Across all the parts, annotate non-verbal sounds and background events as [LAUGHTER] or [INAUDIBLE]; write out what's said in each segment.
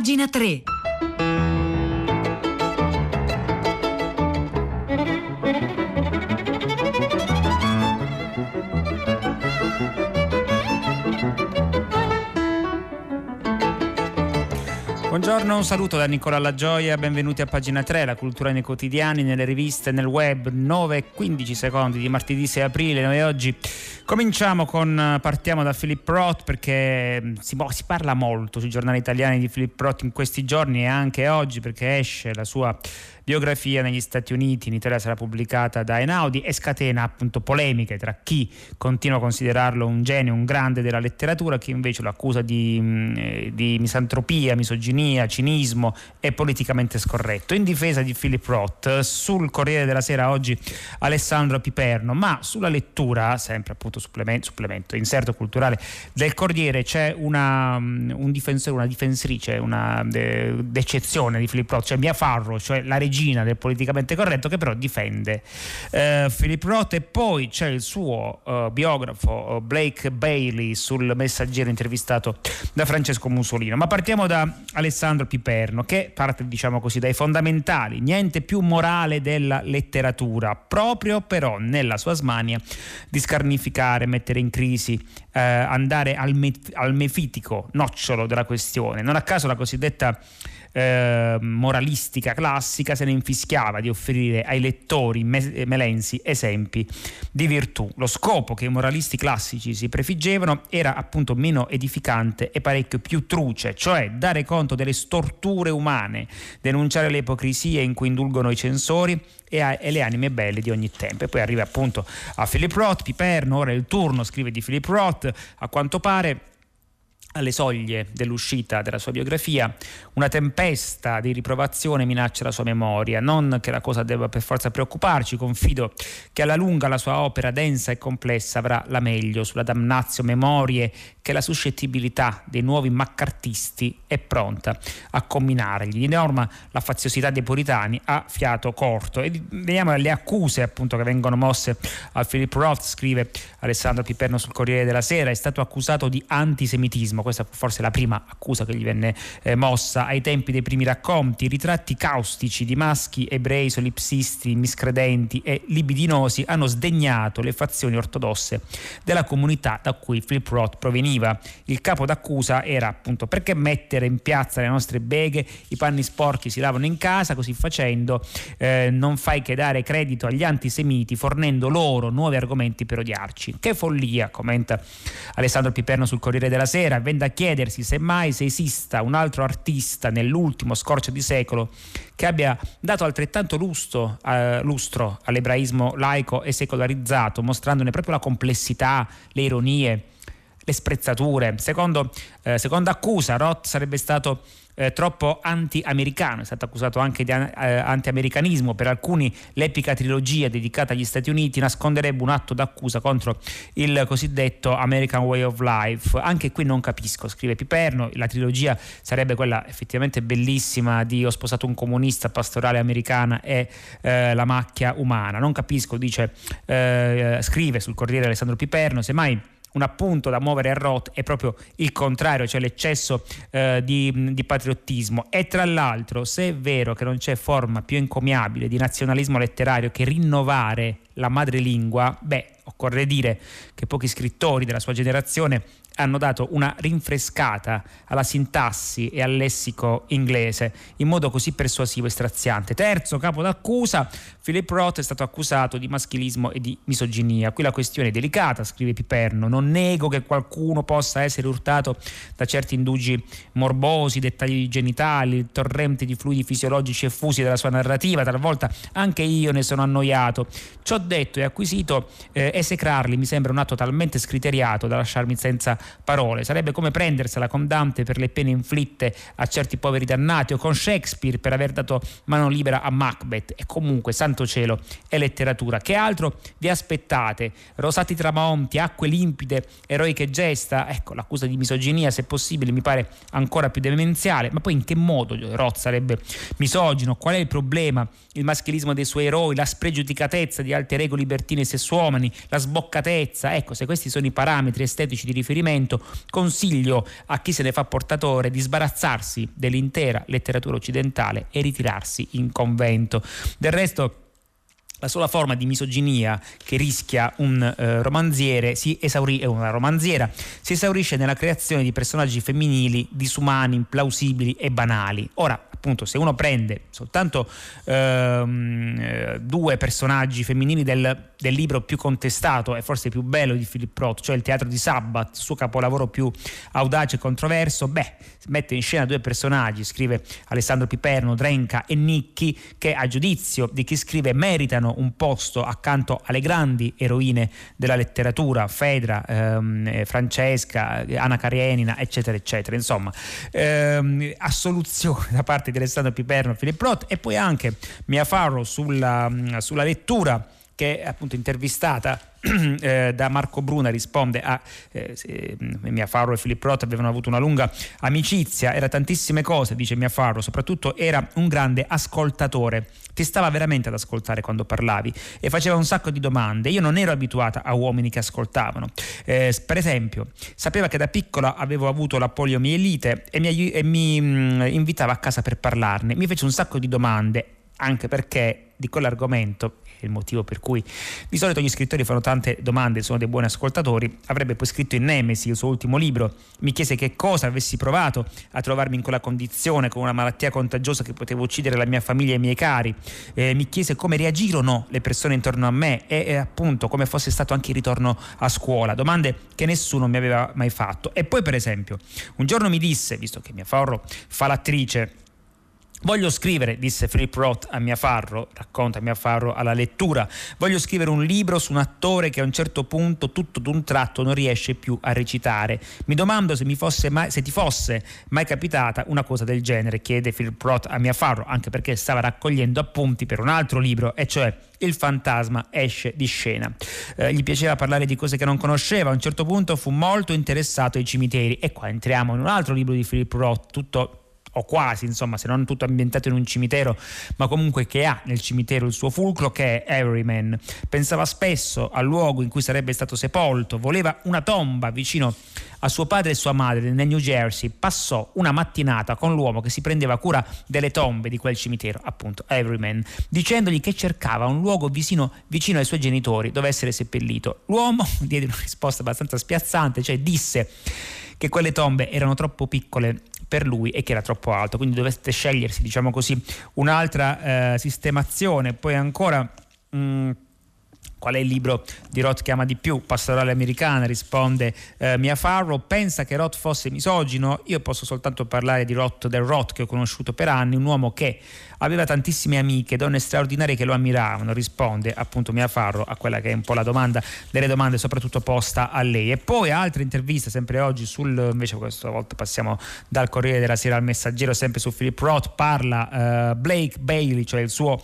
Pagina 3. Buongiorno, un saluto da Nicola Lagioia, benvenuti a pagina 3, la cultura nei quotidiani, nelle riviste, nel web, 9 e 15 secondi di martedì 6 aprile. Noi oggi cominciamo con, partiamo da Philip Roth perché mm, si, si, parla molto sui giornali italiani di Philip Roth in questi giorni e anche oggi perché esce la sua biografia negli Stati Uniti, in Italia sarà pubblicata da Enaudi e scatena appunto polemiche tra chi continua a considerarlo un genio, un grande della letteratura, chi invece lo accusa di, mm, eh, di misantropia, misoginia, cinismo e politicamente scorretto. In difesa di Philip Roth, sul Corriere della Sera oggi Alessandro Piperno, ma sulla lettura, sempre appunto supplemento, supplemento inserto culturale del Corriere, c'è una, mm, un difensore, una difensrice, una de, d'eccezione di Philip Roth, cioè Mia Farro, cioè la regina del politicamente corretto che però difende eh, Philip Roth. E poi c'è il suo uh, biografo uh, Blake Bailey sul messaggero intervistato da Francesco Musolino ma partiamo da Alessandro Piperno che parte diciamo così dai fondamentali niente più morale della letteratura proprio però nella sua smania di scarnificare mettere in crisi eh, andare al, me- al mefitico nocciolo della questione. Non a caso la cosiddetta eh, moralistica classica se ne infischiava di offrire ai lettori me- melensi esempi di virtù. Lo scopo che i moralisti classici si prefiggevano era appunto meno edificante e parecchio più truce, cioè dare conto delle storture umane, denunciare le ipocrisie in cui indulgono i censori e, a, e, le anime belle di ogni tempo. E poi arriva appunto a Philip Roth, Piperno, ora è il turno, scrive di Philip Roth, a quanto pare alle soglie dell'uscita della sua biografia, una tempesta di riprovazione minaccia la sua memoria. Non che la cosa debba per forza preoccuparci, confido che alla lunga la sua opera densa e complessa avrà la meglio sulla damnazio memorie che la suscettibilità dei nuovi maccartisti è pronta a combinargli. Di norma la faziosità dei puritani ha fiato corto. E veniamo alle accuse appunto che vengono mosse a Philip Roth, scrive Alessandro Piperno sul Corriere della Sera, è stato accusato di antisemitismo razzismo, questa forse la prima accusa che gli venne eh, mossa ai tempi dei primi racconti, ritratti caustici di maschi ebrei, solipsisti, miscredenti e libidinosi hanno sdegnato le fazioni ortodosse della comunità da cui Philip Roth proveniva. Il capo d'accusa era appunto perché mettere in piazza le nostre beghe, i panni sporchi si lavano in casa, così facendo eh, non fai che dare credito agli antisemiti fornendo loro nuovi argomenti per odiarci. Che follia, commenta Alessandro Piperno sul Corriere della Sera, venne da chiedersi semmai se esista un altro artista nell'ultimo scorcio di secolo che abbia dato altrettanto lustro, eh, lustro all'ebraismo laico e secolarizzato, mostrandone proprio la complessità, le ironie, le sprezzature. Secondo, eh, seconda accusa, Roth sarebbe stato eh, troppo anti-americano, è stato accusato anche di eh, anti-americanismo. Per alcuni l'epica trilogia dedicata agli Stati Uniti nasconderebbe un atto d'accusa contro il cosiddetto American Way of Life. Anche qui non capisco, scrive Piperno, la trilogia sarebbe quella effettivamente bellissima di Ho sposato un comunista, pastorale americana e eh, La macchia umana. Non capisco, dice, eh, scrive sul Corriere Alessandro Piperno, semmai un appunto da muovere a Roth è proprio il contrario, cioè l'eccesso eh, di, di, patriottismo. E tra l'altro, se è vero che non c'è forma più encomiabile di nazionalismo letterario che rinnovare la madrelingua, beh, occorre dire che pochi scrittori della sua generazione hanno dato una rinfrescata alla sintassi e al lessico inglese in modo così persuasivo e straziante. Terzo capo d'accusa, Philip Roth è stato accusato di maschilismo e di misoginia. Qui la questione è delicata, scrive Piperno. Non nego che qualcuno possa essere urtato da certi indugi morbosi, dettagli genitali, torrenti di fluidi fisiologici effusi della sua narrativa. Talvolta anche io ne sono annoiato. Ciò detto e acquisito, eh, esecrarli mi sembra un atto talmente scriteriato da lasciarmi senza parole. Sarebbe come prendersela con Dante per le pene inflitte a certi poveri dannati o con Shakespeare per aver dato mano libera a Macbeth. E comunque, santo cielo, è letteratura. Che altro vi aspettate? Rosati tramonti, acque limpide, eroiche gesta? Ecco, l'accusa di misoginia, se possibile, mi pare ancora più demenziale. Ma poi in che modo Roth sarebbe misogino? Qual è il problema? Il maschilismo dei suoi eroi, la spregiudicatezza di alte regole libertine e sessuomani, la sboccatezza. Ecco, se questi sono i parametri estetici di riferimento, riferimento, consiglio a chi se ne fa portatore di sbarazzarsi dell'intera letteratura occidentale e ritirarsi in convento. Del resto la sola forma di misoginia che rischia un eh, romanziere si esauri- una romanziera si esaurisce nella creazione di personaggi femminili disumani, implausibili e banali. Ora, appunto se uno prende soltanto ehm, eh, due personaggi femminili del, del, libro più contestato e forse più bello di Philip Roth, cioè il teatro di Sabbath, suo capolavoro più audace e controverso, beh, mette in scena due personaggi, scrive Alessandro Piperno, Drenka e Nicchi, che a giudizio di chi scrive meritano un posto accanto alle grandi eroine della letteratura, Fedra, ehm, eh, Francesca, Anna Karenina, eccetera, eccetera. Insomma, ehm, assoluzione [LAUGHS] da parte Alessandro Piperno Filippo Roth e poi anche Mia Farro sulla, sulla lettura che appunto intervistata [CLEARS THROAT] eh, da Marco Bruna risponde a eh, se, mm, Mia Farro e Filippo Roth avevano avuto una lunga amicizia, era tantissime cose, dice Mia Farro, soprattutto era un grande ascoltatore, ti stava veramente ad ascoltare quando parlavi e faceva un sacco di domande. Io non ero abituata a uomini che ascoltavano. Eh, per esempio, sapeva che da piccola avevo avuto la poliomielite e mi, e mi mh, mm, invitava a casa per parlarne. Mi fece un sacco di domande anche perché di quell'argomento il motivo per cui di solito gli scrittori fanno tante domande, sono dei buoni ascoltatori, avrebbe poi scritto in Nemesi, il suo ultimo libro, mi chiese che cosa avessi provato a trovarmi in quella condizione con una malattia contagiosa che poteva uccidere la mia famiglia e i miei cari, eh, mi chiese come reagirono le persone intorno a me e, e appunto come fosse stato anche il ritorno a scuola, domande che nessuno mi aveva mai fatto. E poi per esempio, un giorno mi disse, visto che mia Forro fa l'attrice, Voglio scrivere, disse Philip Roth a Mia Farro, racconta Mia Farro alla lettura, voglio scrivere un libro su un attore che a un certo punto, tutto d'un tratto, non riesce più a recitare. Mi domando se, mi mai, se ti fosse mai capitata una cosa del genere, chiede Philip Roth a Mia Farro, anche perché stava raccogliendo appunti per un altro libro, e cioè il fantasma esce di scena. Eh, gli piaceva parlare di cose che non conosceva, a un certo punto fu molto interessato ai cimiteri e qua entriamo in un altro libro di Philip Roth, tutto o quasi, insomma, se non tutto ambientato in un cimitero, ma comunque che ha nel cimitero il suo fulcro, che è Everyman. Pensava spesso al luogo in cui sarebbe stato sepolto, voleva una tomba vicino a suo padre e sua madre nel New Jersey. Passò una mattinata con l'uomo che si prendeva cura delle tombe di quel cimitero, appunto Everyman, dicendogli che cercava un luogo vicino, vicino ai suoi genitori dove essere seppellito. L'uomo [LAUGHS] diede una risposta abbastanza spiazzante, cioè disse che quelle tombe erano troppo piccole per lui e che era troppo alto, quindi dovette scegliersi, diciamo così, un'altra eh, sistemazione. Poi ancora... Mh, mm, Qual è il libro di Roth che ama di più? Pastorale americana, risponde eh, Mia Farrow. Pensa che Roth fosse misogino? Io posso soltanto parlare di Roth del Roth che ho conosciuto per anni, un uomo che aveva tantissime amiche, donne straordinarie che lo ammiravano, risponde appunto Mia Farrow a quella che è un po' la domanda delle domande soprattutto posta a lei. E poi altre interviste sempre oggi sul, invece questa volta passiamo dal Corriere della Sera al Messaggero, sempre su Philip Roth, parla uh, Blake Bailey, cioè il suo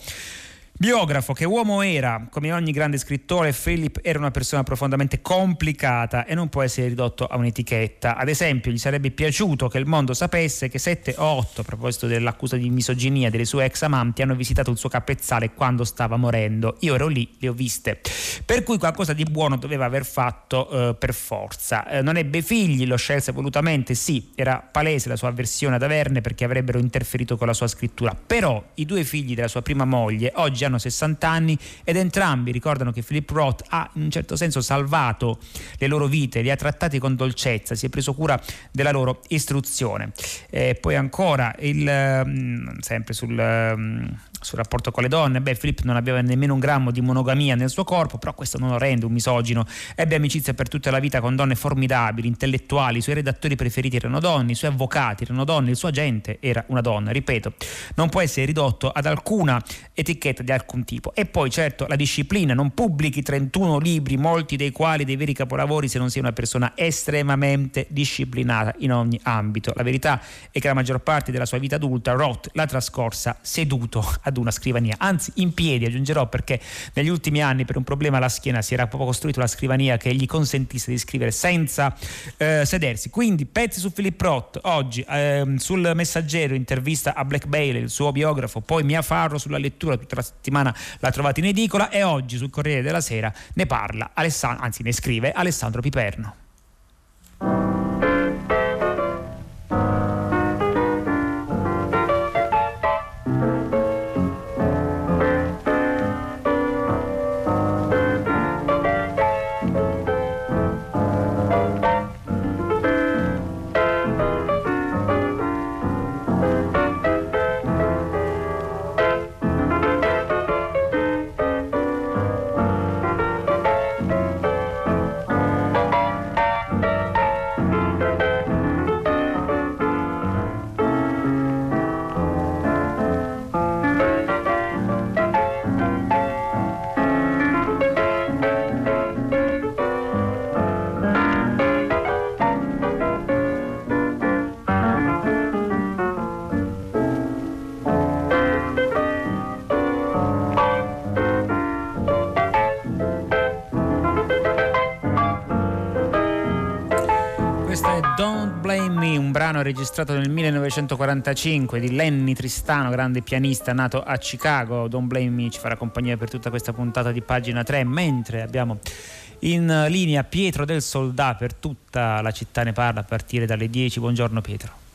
Biografo, che uomo era, come ogni grande scrittore, Philip era una persona profondamente complicata e non può essere ridotto a un'etichetta. Ad esempio, gli sarebbe piaciuto che il mondo sapesse che sette o otto, a proposito dell'accusa di misoginia delle sue ex amanti, hanno visitato il suo capezzale quando stava morendo. Io ero lì, le ho viste. Per cui qualcosa di buono doveva aver fatto eh, per forza. Eh, non ebbe figli, lo scelse volutamente, sì, era palese la sua avversione ad averne perché avrebbero interferito con la sua scrittura. Però i due figli della sua prima moglie oggi hanno 60 anni ed entrambi ricordano che Philip Roth ha in un certo senso salvato le loro vite, li ha trattati con dolcezza, si è preso cura della loro istruzione. E poi ancora, il, mm, sempre sul mm, sul rapporto con le donne. Beh, Philip non aveva nemmeno un grammo di monogamia nel suo corpo, però questo non lo rende un misogino. Ebbe amicizia per tutta la vita con donne formidabili, intellettuali, i suoi redattori preferiti erano donne, i suoi avvocati erano donne, il suo agente era una donna. Ripeto, non può essere ridotto ad alcuna etichetta di alcun tipo. E poi, certo, la disciplina, non pubblichi 31 libri, molti dei quali dei veri capolavori se non sei una persona estremamente disciplinata in ogni ambito. La verità è che la maggior parte della sua vita adulta Roth l'ha trascorsa seduto ad una scrivania, anzi in piedi aggiungerò perché negli ultimi anni per un problema alla schiena si era proprio costruito la scrivania che gli consentisse di scrivere senza eh, sedersi. Quindi pezzi su Philip Roth, oggi eh, sul messaggero intervista a Black Bailey, il suo biografo, poi Mia Farro sulla lettura, tutta la settimana la trovate in edicola e oggi sul Corriere della Sera ne parla, Alessandro, anzi ne scrive Alessandro Piperno. Registrato nel 1945 di Lenny Tristano, grande pianista nato a Chicago. Don't Blame Me ci farà compagnia per tutta questa puntata di pagina 3, mentre abbiamo in linea Pietro del Soldà per tutta la città ne parla a partire dalle 10. Buongiorno Pietro.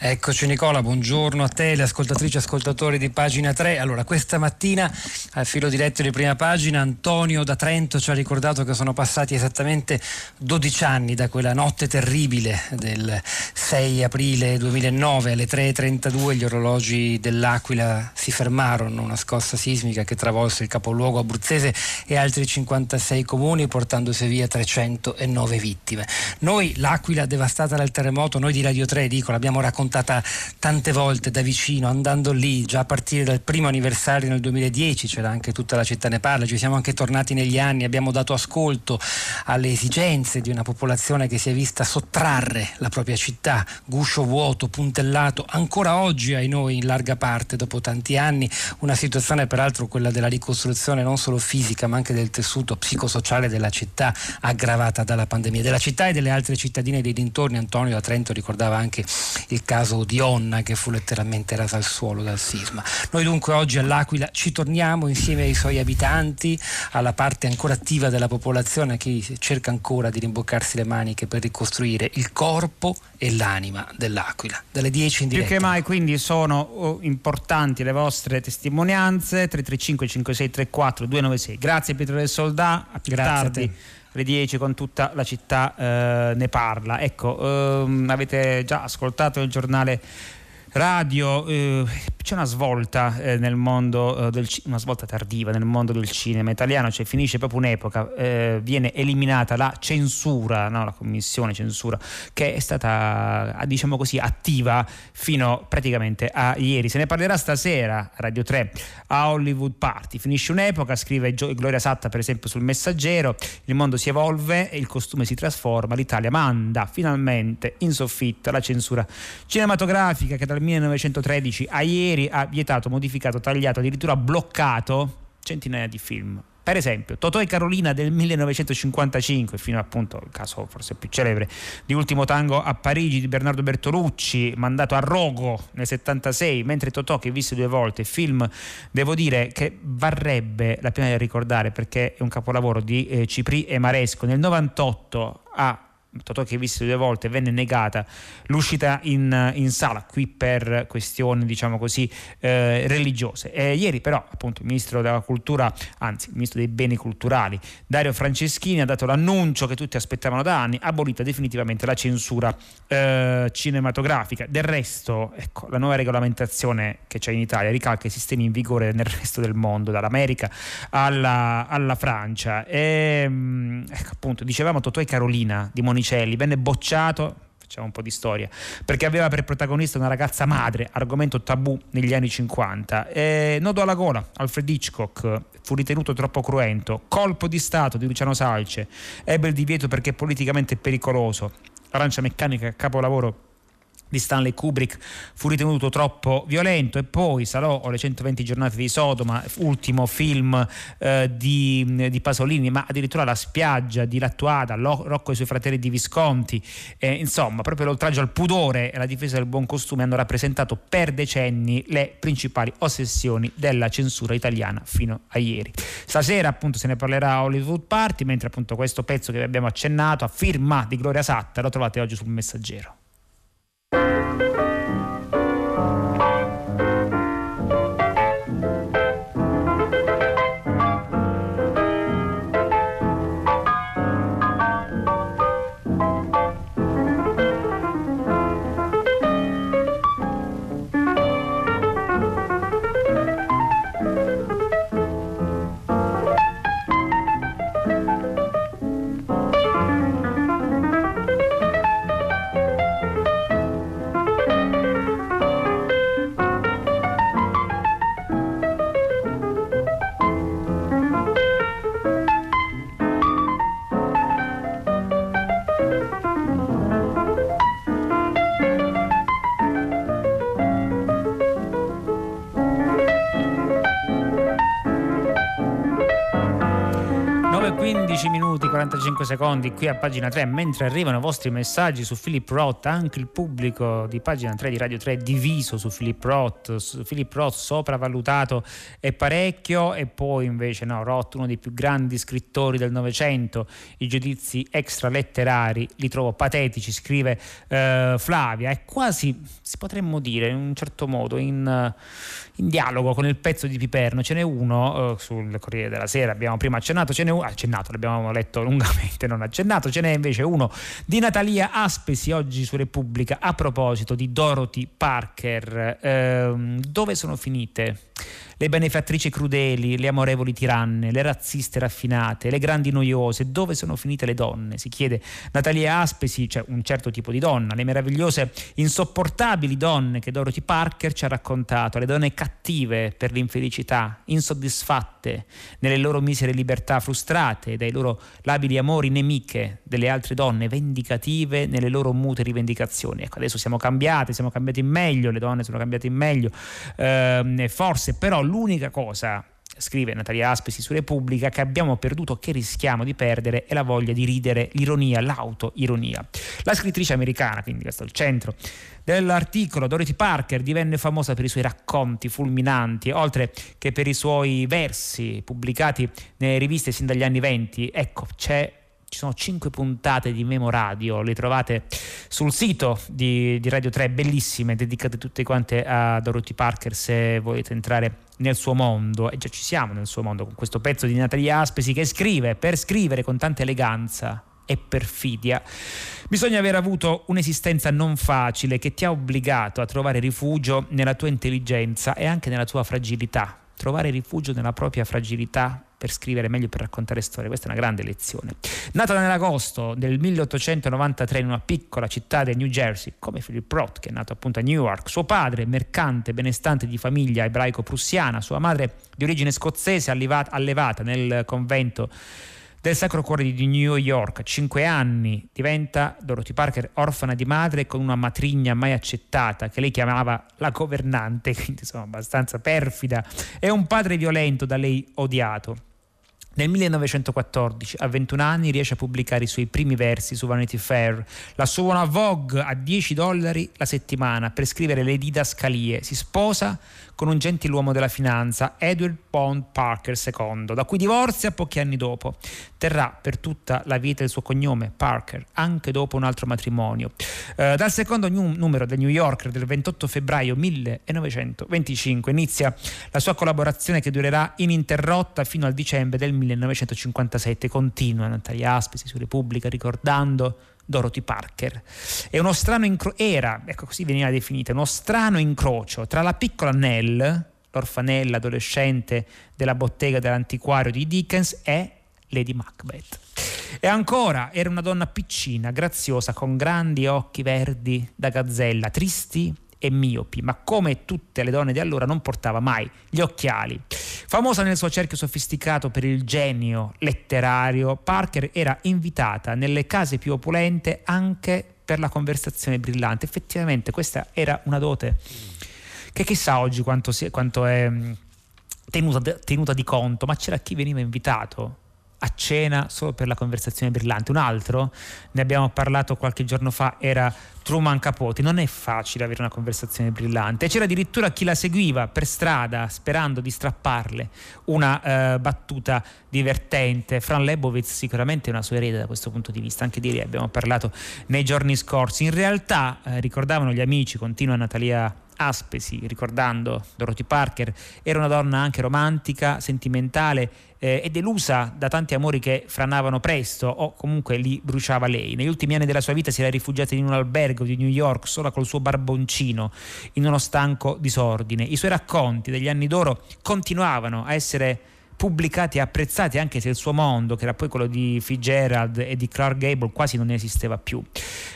Eccoci Nicola, buongiorno a te, le ascoltatrici e ascoltatori di pagina 3. Allora, questa mattina al filo diretto di prima pagina Antonio da Trento ci ha ricordato che sono passati esattamente 12 anni da quella notte terribile del 6 aprile 2009 alle 3.32 gli orologi dell'Aquila si fermarono, una scossa sismica che travolse il capoluogo abruzzese e altri 56 comuni portandosi via 309 vittime. Noi l'Aquila devastata dal terremoto, noi di Radio 3 dico, l'abbiamo raccontato raccontata tante volte da vicino, andando lì, già a partire dal primo anniversario nel 2010, c'era anche tutta la città ne parla, ci siamo anche tornati negli anni, abbiamo dato ascolto alle esigenze di una popolazione che si è vista sottrarre la propria città, guscio vuoto, puntellato, ancora oggi ai noi in larga parte, dopo tanti anni, una situazione peraltro quella della ricostruzione non solo fisica ma anche del tessuto psicosociale della città aggravata dalla pandemia, della città e delle altre cittadine dei dintorni. Antonio da Trento ricordava anche il caso caso di Onna che fu letteralmente rasa al suolo dal sisma. Noi dunque oggi all'Aquila ci torniamo insieme ai suoi abitanti, alla parte ancora attiva della popolazione che cerca ancora di rimboccarsi le maniche per ricostruire il corpo e l'anima dell'Aquila. Dalle 10 in diretta. Più che mai quindi sono oh, importanti le vostre testimonianze 335 5634 296. Grazie Pietro del Soldà, a più Grazie tardi. Alle 10 con tutta la città eh, ne parla. Ecco, ehm, avete già ascoltato il giornale radio, eh, c'è una svolta eh, nel mondo eh, del cinema, una svolta tardiva nel mondo del cinema italiano, cioè finisce proprio un'epoca, eh, viene eliminata la censura, no, la commissione censura, che è stata, diciamo così, attiva fino praticamente a ieri. Se ne parlerà stasera, Radio 3, a Hollywood Party. Finisce un'epoca, scrive Gloria Satta per esempio sul Messaggero, il mondo si evolve, il costume si trasforma, l'Italia manda finalmente in soffitta la censura cinematografica che dal 1913 a ieri ha vietato, modificato, tagliato, addirittura bloccato centinaia di film. Per esempio, Totò e Carolina del 1955, fino appunto al caso forse più celebre di Ultimo Tango a Parigi di Bernardo Bertolucci, mandato a Rogo nel 76, mentre Totò che visse due volte, film devo dire che varrebbe la pena di ricordare perché è un capolavoro di eh, Cipri e Maresco. Nel 98 ha Totò che visse due volte venne negata l'uscita in, in sala qui per questioni diciamo così eh, religiose. E ieri però appunto il ministro della cultura anzi il ministro dei beni culturali Dario Franceschini ha dato l'annuncio che tutti aspettavano da anni abolita definitivamente la censura eh, cinematografica. Del resto ecco la nuova regolamentazione che c'è in Italia ricalca i sistemi in vigore nel resto del mondo dall'America alla, alla Francia. E mm, ecco appunto dicevamo Totò e Carolina di Monicelli Monicelli, venne bocciato facciamo un po' di storia, perché aveva per protagonista una ragazza madre, argomento tabù negli anni 50. E Nodo alla gola, Alfred Hitchcock, fu ritenuto troppo cruento. Colpo di Stato di Luciano Salce, ebbe il divieto perché politicamente pericoloso. Arancia meccanica, capolavoro di Stanley Kubrick fu ritenuto troppo violento e poi Salò o le 120 giornate di Sodoma, ultimo film eh, di, di, Pasolini, ma addirittura La spiaggia di Lattuada, Rocco e i suoi fratelli di Visconti, eh, insomma proprio l'oltraggio al pudore e la difesa del buon costume hanno rappresentato per decenni le principali ossessioni della censura italiana fino a ieri. Stasera appunto se ne parlerà a Hollywood Party, mentre appunto questo pezzo che vi abbiamo accennato a firma di Gloria Satta lo trovate oggi sul messaggero. 15 minuti 45 secondi qui a pagina 3 mentre arrivano i vostri messaggi su Philip Roth anche il pubblico di pagina 3 di Radio 3 è diviso su Philip Roth su Philip Roth sopravvalutato e parecchio e poi invece no Roth uno dei più grandi scrittori del Novecento i giudizi extraletterari li trovo patetici scrive eh, Flavia. È quasi si potremmo dire in un certo modo in, in dialogo con il pezzo di Piperno ce n'è uno eh, sul Corriere della Sera abbiamo prima accennato ce n'è uno accennato l'abbiamo letto lungamente, non accennato, ce n'è invece uno di Natalia Aspesi oggi su Repubblica a proposito di Dorothy Parker. Eh, dove sono finite? Le benefattrici crudeli, le amorevoli tiranne, le razziste raffinate, le grandi noiose, dove sono finite le donne? Si chiede Natalia Aspesi, cioè un certo tipo di donna, le meravigliose, insopportabili donne che Dorothy Parker ci ha raccontato, le donne cattive per l'infelicità, insoddisfatte nelle loro misere libertà frustrate dai loro labili amori nemiche delle altre donne, vendicative nelle loro mute rivendicazioni. Ecco, adesso siamo cambiate, siamo cambiate in meglio, le donne sono cambiate in meglio, eh, forse però l'unica cosa scrive Natalia Aspesi su Repubblica, che abbiamo perduto, che rischiamo di perdere, è la voglia di ridere, l'ironia, l'autoironia. La scrittrice americana, quindi questo è il centro dell'articolo, Dorothy Parker divenne famosa per i suoi racconti fulminanti, oltre che per i suoi versi pubblicati nelle riviste sin dagli anni venti. Ecco, c'è ci sono cinque puntate di Memo Radio, le trovate sul sito di, di, Radio 3, bellissime, dedicate tutte quante a Dorothy Parker se volete entrare nel suo mondo, e già ci siamo nel suo mondo con questo pezzo di Natalia Aspesi che scrive, per scrivere con tanta eleganza e perfidia, bisogna aver avuto un'esistenza non facile che ti ha obbligato a trovare rifugio nella tua intelligenza e anche nella tua fragilità. Trovare rifugio nella propria fragilità per scrivere meglio, per raccontare storie. Questa è una grande lezione. Nata nell'agosto del 1893 in una piccola città del New Jersey, come Philip Roth, che è nato appunto a New York, suo padre, mercante benestante di famiglia ebraico-prussiana, sua madre di origine scozzese, allevata nel convento del Sacro Cuore di New York, a 5 anni, diventa Dorothy Parker orfana di madre con una matrigna mai accettata che lei chiamava la governante, [LAUGHS] quindi insomma abbastanza perfida, e un padre violento da lei odiato. Nel 1914, a 21 anni, riesce a pubblicare i suoi primi versi su Vanity Fair. La suona Vogue a 10 dollari la settimana per scrivere le didascalie. Si sposa con un gentiluomo della finanza, Edward Pond Parker II, da cui divorzia pochi anni dopo. Terrà per tutta la vita il suo cognome, Parker, anche dopo un altro matrimonio. Eh, dal secondo numero del New Yorker del 28 febbraio 1925 inizia la sua collaborazione che durerà ininterrotta fino al dicembre del 1957. Continua Natalia Aspesi su Repubblica ricordando Dorothy Parker. Incro- era, ecco così veniva definita, uno strano incrocio tra la piccola Nell, l'orfanella adolescente della bottega dell'antiquario di Dickens, e Lady Macbeth. E ancora era una donna piccina, graziosa, con grandi occhi verdi da gazzella, tristi e miopi, ma come tutte le donne di allora non portava mai gli occhiali. Famosa nel suo cerchio sofisticato per il genio letterario, Parker era invitata nelle case più opulente anche per la conversazione brillante. Effettivamente questa era una dote che chissà oggi quanto, si, quanto è mm, tenuta, tenuta di conto, ma c'era chi veniva invitato a cena solo per la conversazione brillante. Un altro, ne abbiamo parlato qualche giorno fa, era Truman Capote. Non è facile avere una conversazione brillante. C'era addirittura chi la seguiva per strada sperando di strapparle una uh, battuta divertente. Fran Lebowitz sicuramente è una sua erede da questo punto di vista. Anche di lei abbiamo parlato nei giorni scorsi. In realtà, eh, ricordavano gli amici, continua Natalia Aspesi, ricordando Dorothy Parker, era una donna anche romantica, sentimentale eh, e delusa da tanti amori che franavano presto o comunque li bruciava lei. Negli ultimi anni della sua vita si era rifugiata in un albergo di New York sola col suo barboncino in uno stanco disordine. I suoi racconti degli anni d'oro continuavano a essere pubblicati e apprezzati anche se il suo mondo, che era poi quello di Fitzgerald e di Clark Gable, quasi non esisteva più.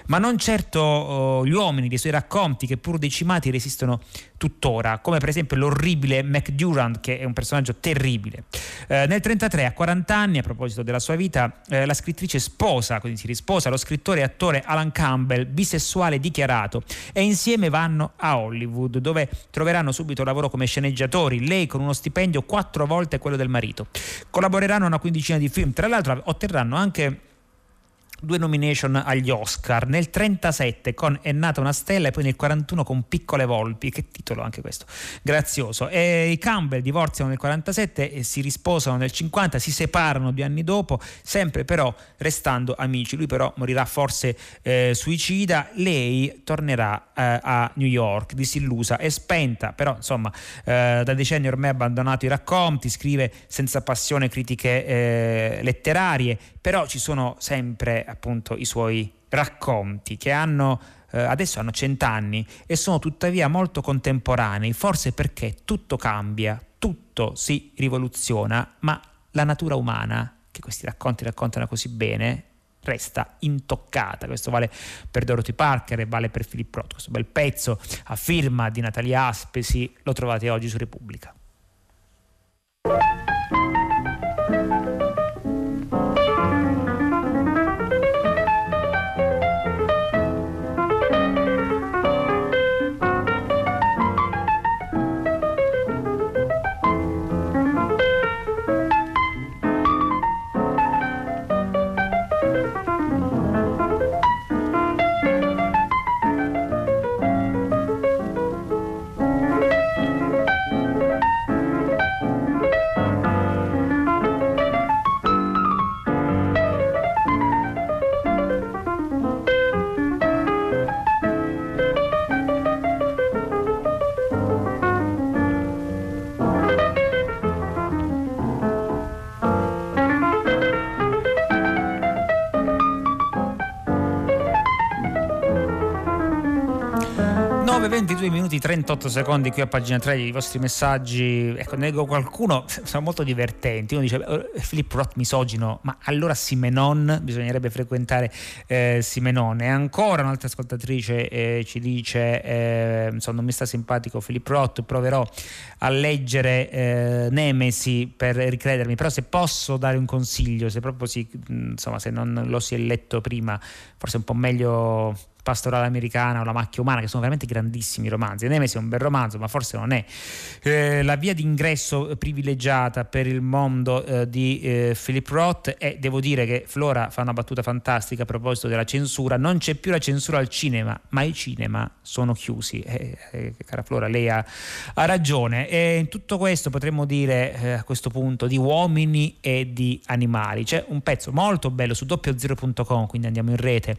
Ma non certo oh, gli uomini dei suoi racconti che pur decimati resistono tuttora, come per esempio l'orribile McDurand, che è un personaggio terribile. Eh, nel 1933, a 40 anni, a proposito della sua vita, eh, la scrittrice sposa, quindi si risposa, lo scrittore e attore Alan Campbell, bisessuale dichiarato, e insieme vanno a Hollywood, dove troveranno subito lavoro come sceneggiatori, lei con uno stipendio quattro volte quello del marito. Collaboreranno a una quindicina di film, tra l'altro otterranno anche due nomination agli Oscar, nel 37 con È nata una stella e poi nel 41 con Piccole Volpi, che titolo anche questo, grazioso. E I Campbell divorziano nel 47 e si risposano nel 50, si separano due anni dopo, sempre però restando amici. Lui però morirà forse eh, suicida, lei tornerà eh, a New York, disillusa e spenta, però insomma eh, da decenni ormai ha abbandonato i racconti, scrive senza passione critiche eh, letterarie, però ci sono sempre appunto i suoi racconti che hanno eh, adesso hanno cent'anni e sono tuttavia molto contemporanei, forse perché tutto cambia, tutto si rivoluziona, ma la natura umana, che questi racconti raccontano così bene, resta intoccata. Questo vale per Dorothy Parker e vale per Philip Roth. Questo bel pezzo a firma di Natalia Aspesi lo trovate oggi su Repubblica. 38 secondi qui a pagina 3 i vostri messaggi. Ecco ne leggo qualcuno [LAUGHS] sono molto divertenti. Uno dice Filippo Roth misogino ma allora Simenon? Bisognerebbe frequentare eh, Simenon. E ancora un'altra ascoltatrice eh, ci dice eh, insomma non mi sta simpatico Filippo Roth proverò a leggere eh, Nemesi per ricredermi. Però se posso dare un consiglio se proprio si insomma se non lo si è letto prima forse è un po' meglio Pastorale americana o La macchia umana, che sono veramente grandissimi romanzi. Nemesi è un bel romanzo, ma forse non è eh, la via d'ingresso privilegiata per il mondo eh, di eh, Philip Roth. E devo dire che Flora fa una battuta fantastica a proposito della censura. Non c'è più la censura al cinema, ma i cinema sono chiusi. Eh, eh, cara Flora, lei ha, ha, ragione. E in tutto questo potremmo dire eh, a questo punto di uomini e di animali. C'è un pezzo molto bello su doppiozero.com, quindi andiamo in rete,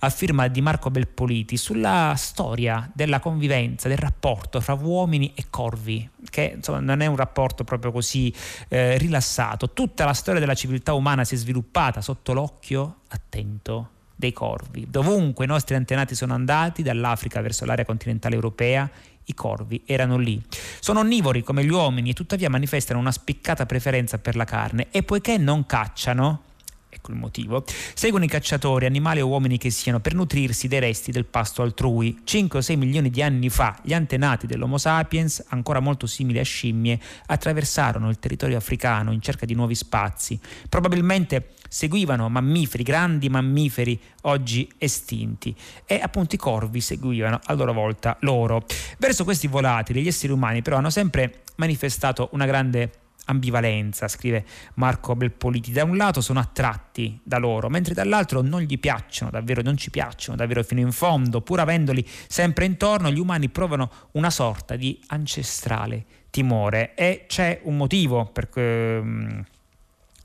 a firma di Marco Marco Belpoliti sulla storia della convivenza, del rapporto fra uomini e corvi, che insomma, non è un rapporto proprio così eh, rilassato. Tutta la storia della civiltà umana si è sviluppata sotto l'occhio attento dei corvi. Dovunque i nostri antenati sono andati, dall'Africa verso l'area continentale europea, i corvi erano lì. Sono onnivori come gli uomini e tuttavia manifestano una spiccata preferenza per la carne e poiché non cacciano, ecco il motivo, seguono i cacciatori, animali o uomini che siano, per nutrirsi dei resti del pasto altrui. 5 o 6 milioni di anni fa gli antenati dell'Homo sapiens, ancora molto simili a scimmie, attraversarono il territorio africano in cerca di nuovi spazi. Probabilmente seguivano mammiferi, grandi mammiferi oggi estinti e appunto i corvi seguivano a loro volta loro. Verso questi volatili gli esseri umani però hanno sempre manifestato una grande ambivalenza, scrive Marco Belpoliti. Da un lato sono attratti da loro, mentre dall'altro non gli piacciono davvero, non ci piacciono davvero fino in fondo, pur avendoli sempre intorno, gli umani provano una sorta di ancestrale timore e c'è un motivo per, ehm,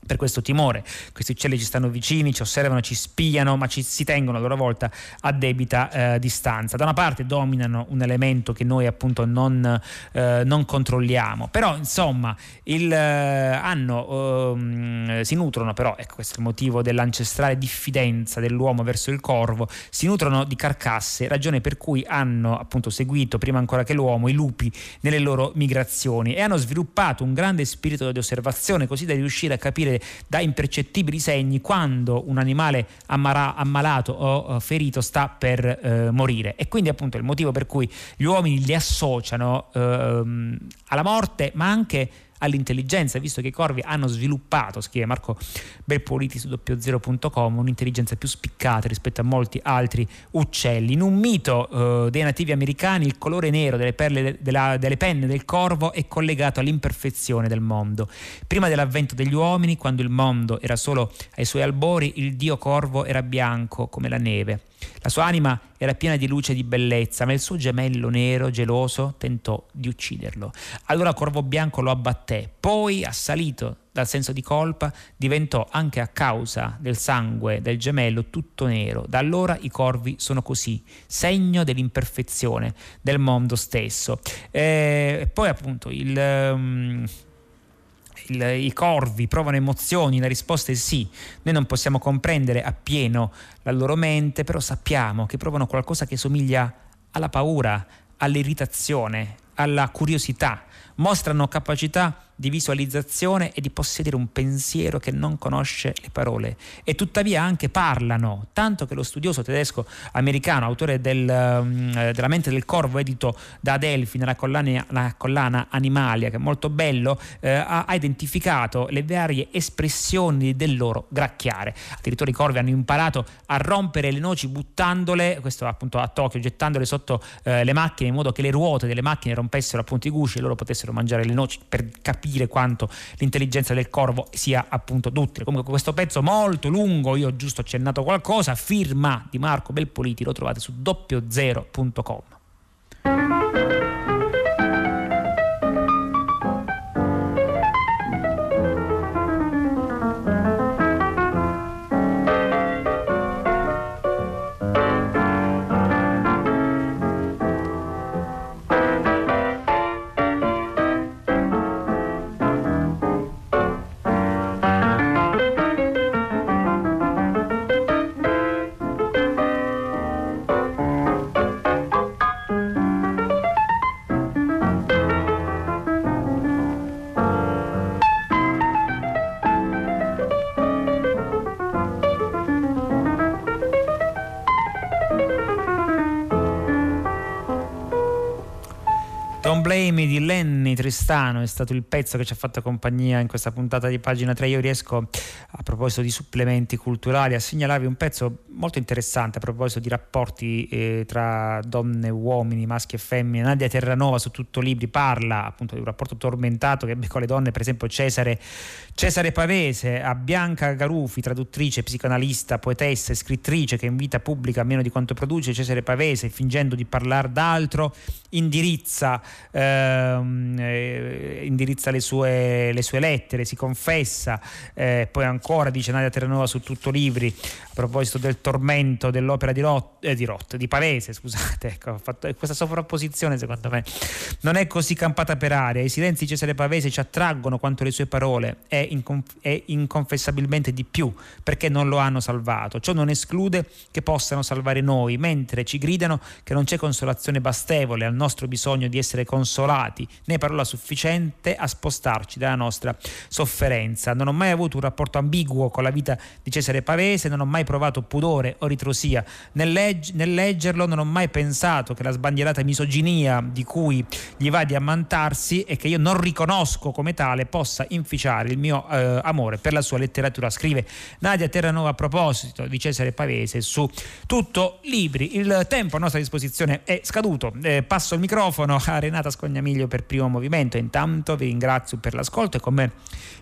per questo timore. Questi uccelli ci stanno vicini, ci osservano, ci spiano, ma ci, si tengono a loro volta a debita eh, distanza. Da una parte dominano un elemento che noi appunto non, eh, non controlliamo, però insomma il, eh, hanno, ehm, si nutrono però, ecco questo è il motivo dell'ancestrale diffidenza dell'uomo verso il corvo, si nutrono di carcasse, ragione per cui hanno appunto seguito prima ancora che l'uomo i lupi nelle loro migrazioni e hanno sviluppato un grande spirito di osservazione così da riuscire a capire da impercettibili segni quando un animale ammara, ammalato o ferito sta per uh, morire. E quindi appunto il motivo per cui gli uomini li associano uh, alla morte, ma anche all'intelligenza, visto che i corvi hanno sviluppato, scrive Marco Belpoliti su doppiozero.com, un'intelligenza più spiccata rispetto a molti altri uccelli. In un mito eh, dei nativi americani il colore nero delle, perle, della, delle penne del corvo è collegato all'imperfezione del mondo. Prima dell'avvento degli uomini, quando il mondo era solo ai suoi albori, il dio corvo era bianco come la neve. La sua anima era piena di luce e di bellezza, ma il suo gemello nero, geloso, tentò di ucciderlo. Allora Corvo Bianco lo abbatté, poi, assalito dal senso di colpa, diventò anche a causa del sangue del gemello tutto nero. Da allora i corvi sono così, segno dell'imperfezione del mondo stesso. E eh, poi appunto il... Um, il, i corvi provano emozioni, la risposta è sì. Noi non possiamo comprendere appieno la loro mente, però sappiamo che provano qualcosa che somiglia alla paura, all'irritazione, alla curiosità, mostrano capacità di visualizzazione e di possedere un pensiero che non conosce le parole e tuttavia anche parlano, tanto che lo studioso tedesco americano, autore del, um, della mente del corvo, edito da Adelphi nella collana, collana Animalia, che è molto bello, eh, ha, identificato le varie espressioni del loro gracchiare. Addirittura i corvi hanno imparato a rompere le noci buttandole, questo appunto a Tokyo, gettandole sotto eh, le macchine in modo che le ruote delle macchine rompessero appunto i gusci e loro potessero mangiare le noci per capire capire quanto l'intelligenza del corvo sia appunto duttile. Comunque questo pezzo molto lungo, io ho giusto accennato qualcosa, firma di Marco Belpoliti, lo trovate su doppiozero.com. Blame di Lenny Tristano è stato il pezzo che ci ha fatto compagnia in questa puntata di pagina 3. Io riesco, a proposito di supplementi culturali, a segnalarvi un pezzo molto interessante a proposito di rapporti eh, tra donne e uomini, maschi e femmine. Nadia Terranova su tutto libri parla appunto di un rapporto tormentato che ebbe con le donne, per esempio Cesare, Cesare Pavese, a Bianca Garufi, traduttrice, psicanalista, poetessa e scrittrice che in vita pubblica meno di quanto produce, Cesare Pavese, fingendo di parlare d'altro, indirizza eh, indirizza le sue, le sue, lettere, si confessa, eh, poi ancora dice Nadia Terranova su tutto libri a proposito del tormento dell'opera di, Rot, eh, di, Rot, di Pavese, scusate, [LAUGHS] ecco, fatto, questa sovrapposizione secondo me non è così campata per aria, i silenzi di Cesare Pavese ci attraggono quanto le sue parole è, inconf- è inconfessabilmente di più perché non lo hanno salvato, ciò non esclude che possano salvare noi, mentre ci gridano che non c'è consolazione bastevole al nostro bisogno di essere consolati, né parola sufficiente a spostarci dalla nostra sofferenza. Non ho mai avuto un rapporto ambiguo con la vita di Cesare Pavese, non ho mai provato pudore o ritrosia nel, legg- nel leggerlo, non ho mai pensato che la sbandierata misoginia di cui gli va di ammantarsi e che io non riconosco come tale possa inficiare il mio eh, amore per la sua letteratura. Scrive Nadia Terranova a proposito di Cesare Pavese su Tutto Libri. Il tempo a nostra disposizione è scaduto. Eh, passo il microfono a Renata Scognamiglio per primo movimento. Intanto vi ringrazio per l'ascolto e con me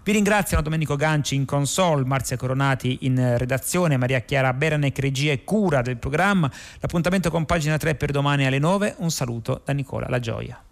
vi ringraziano Domenico Ganci in console, Marzia Coronati in redazione, Maria Chiara Beranec regia e cura del programma. L'appuntamento con pagina 3 per domani alle 9. Un saluto da Nicola La Gioia.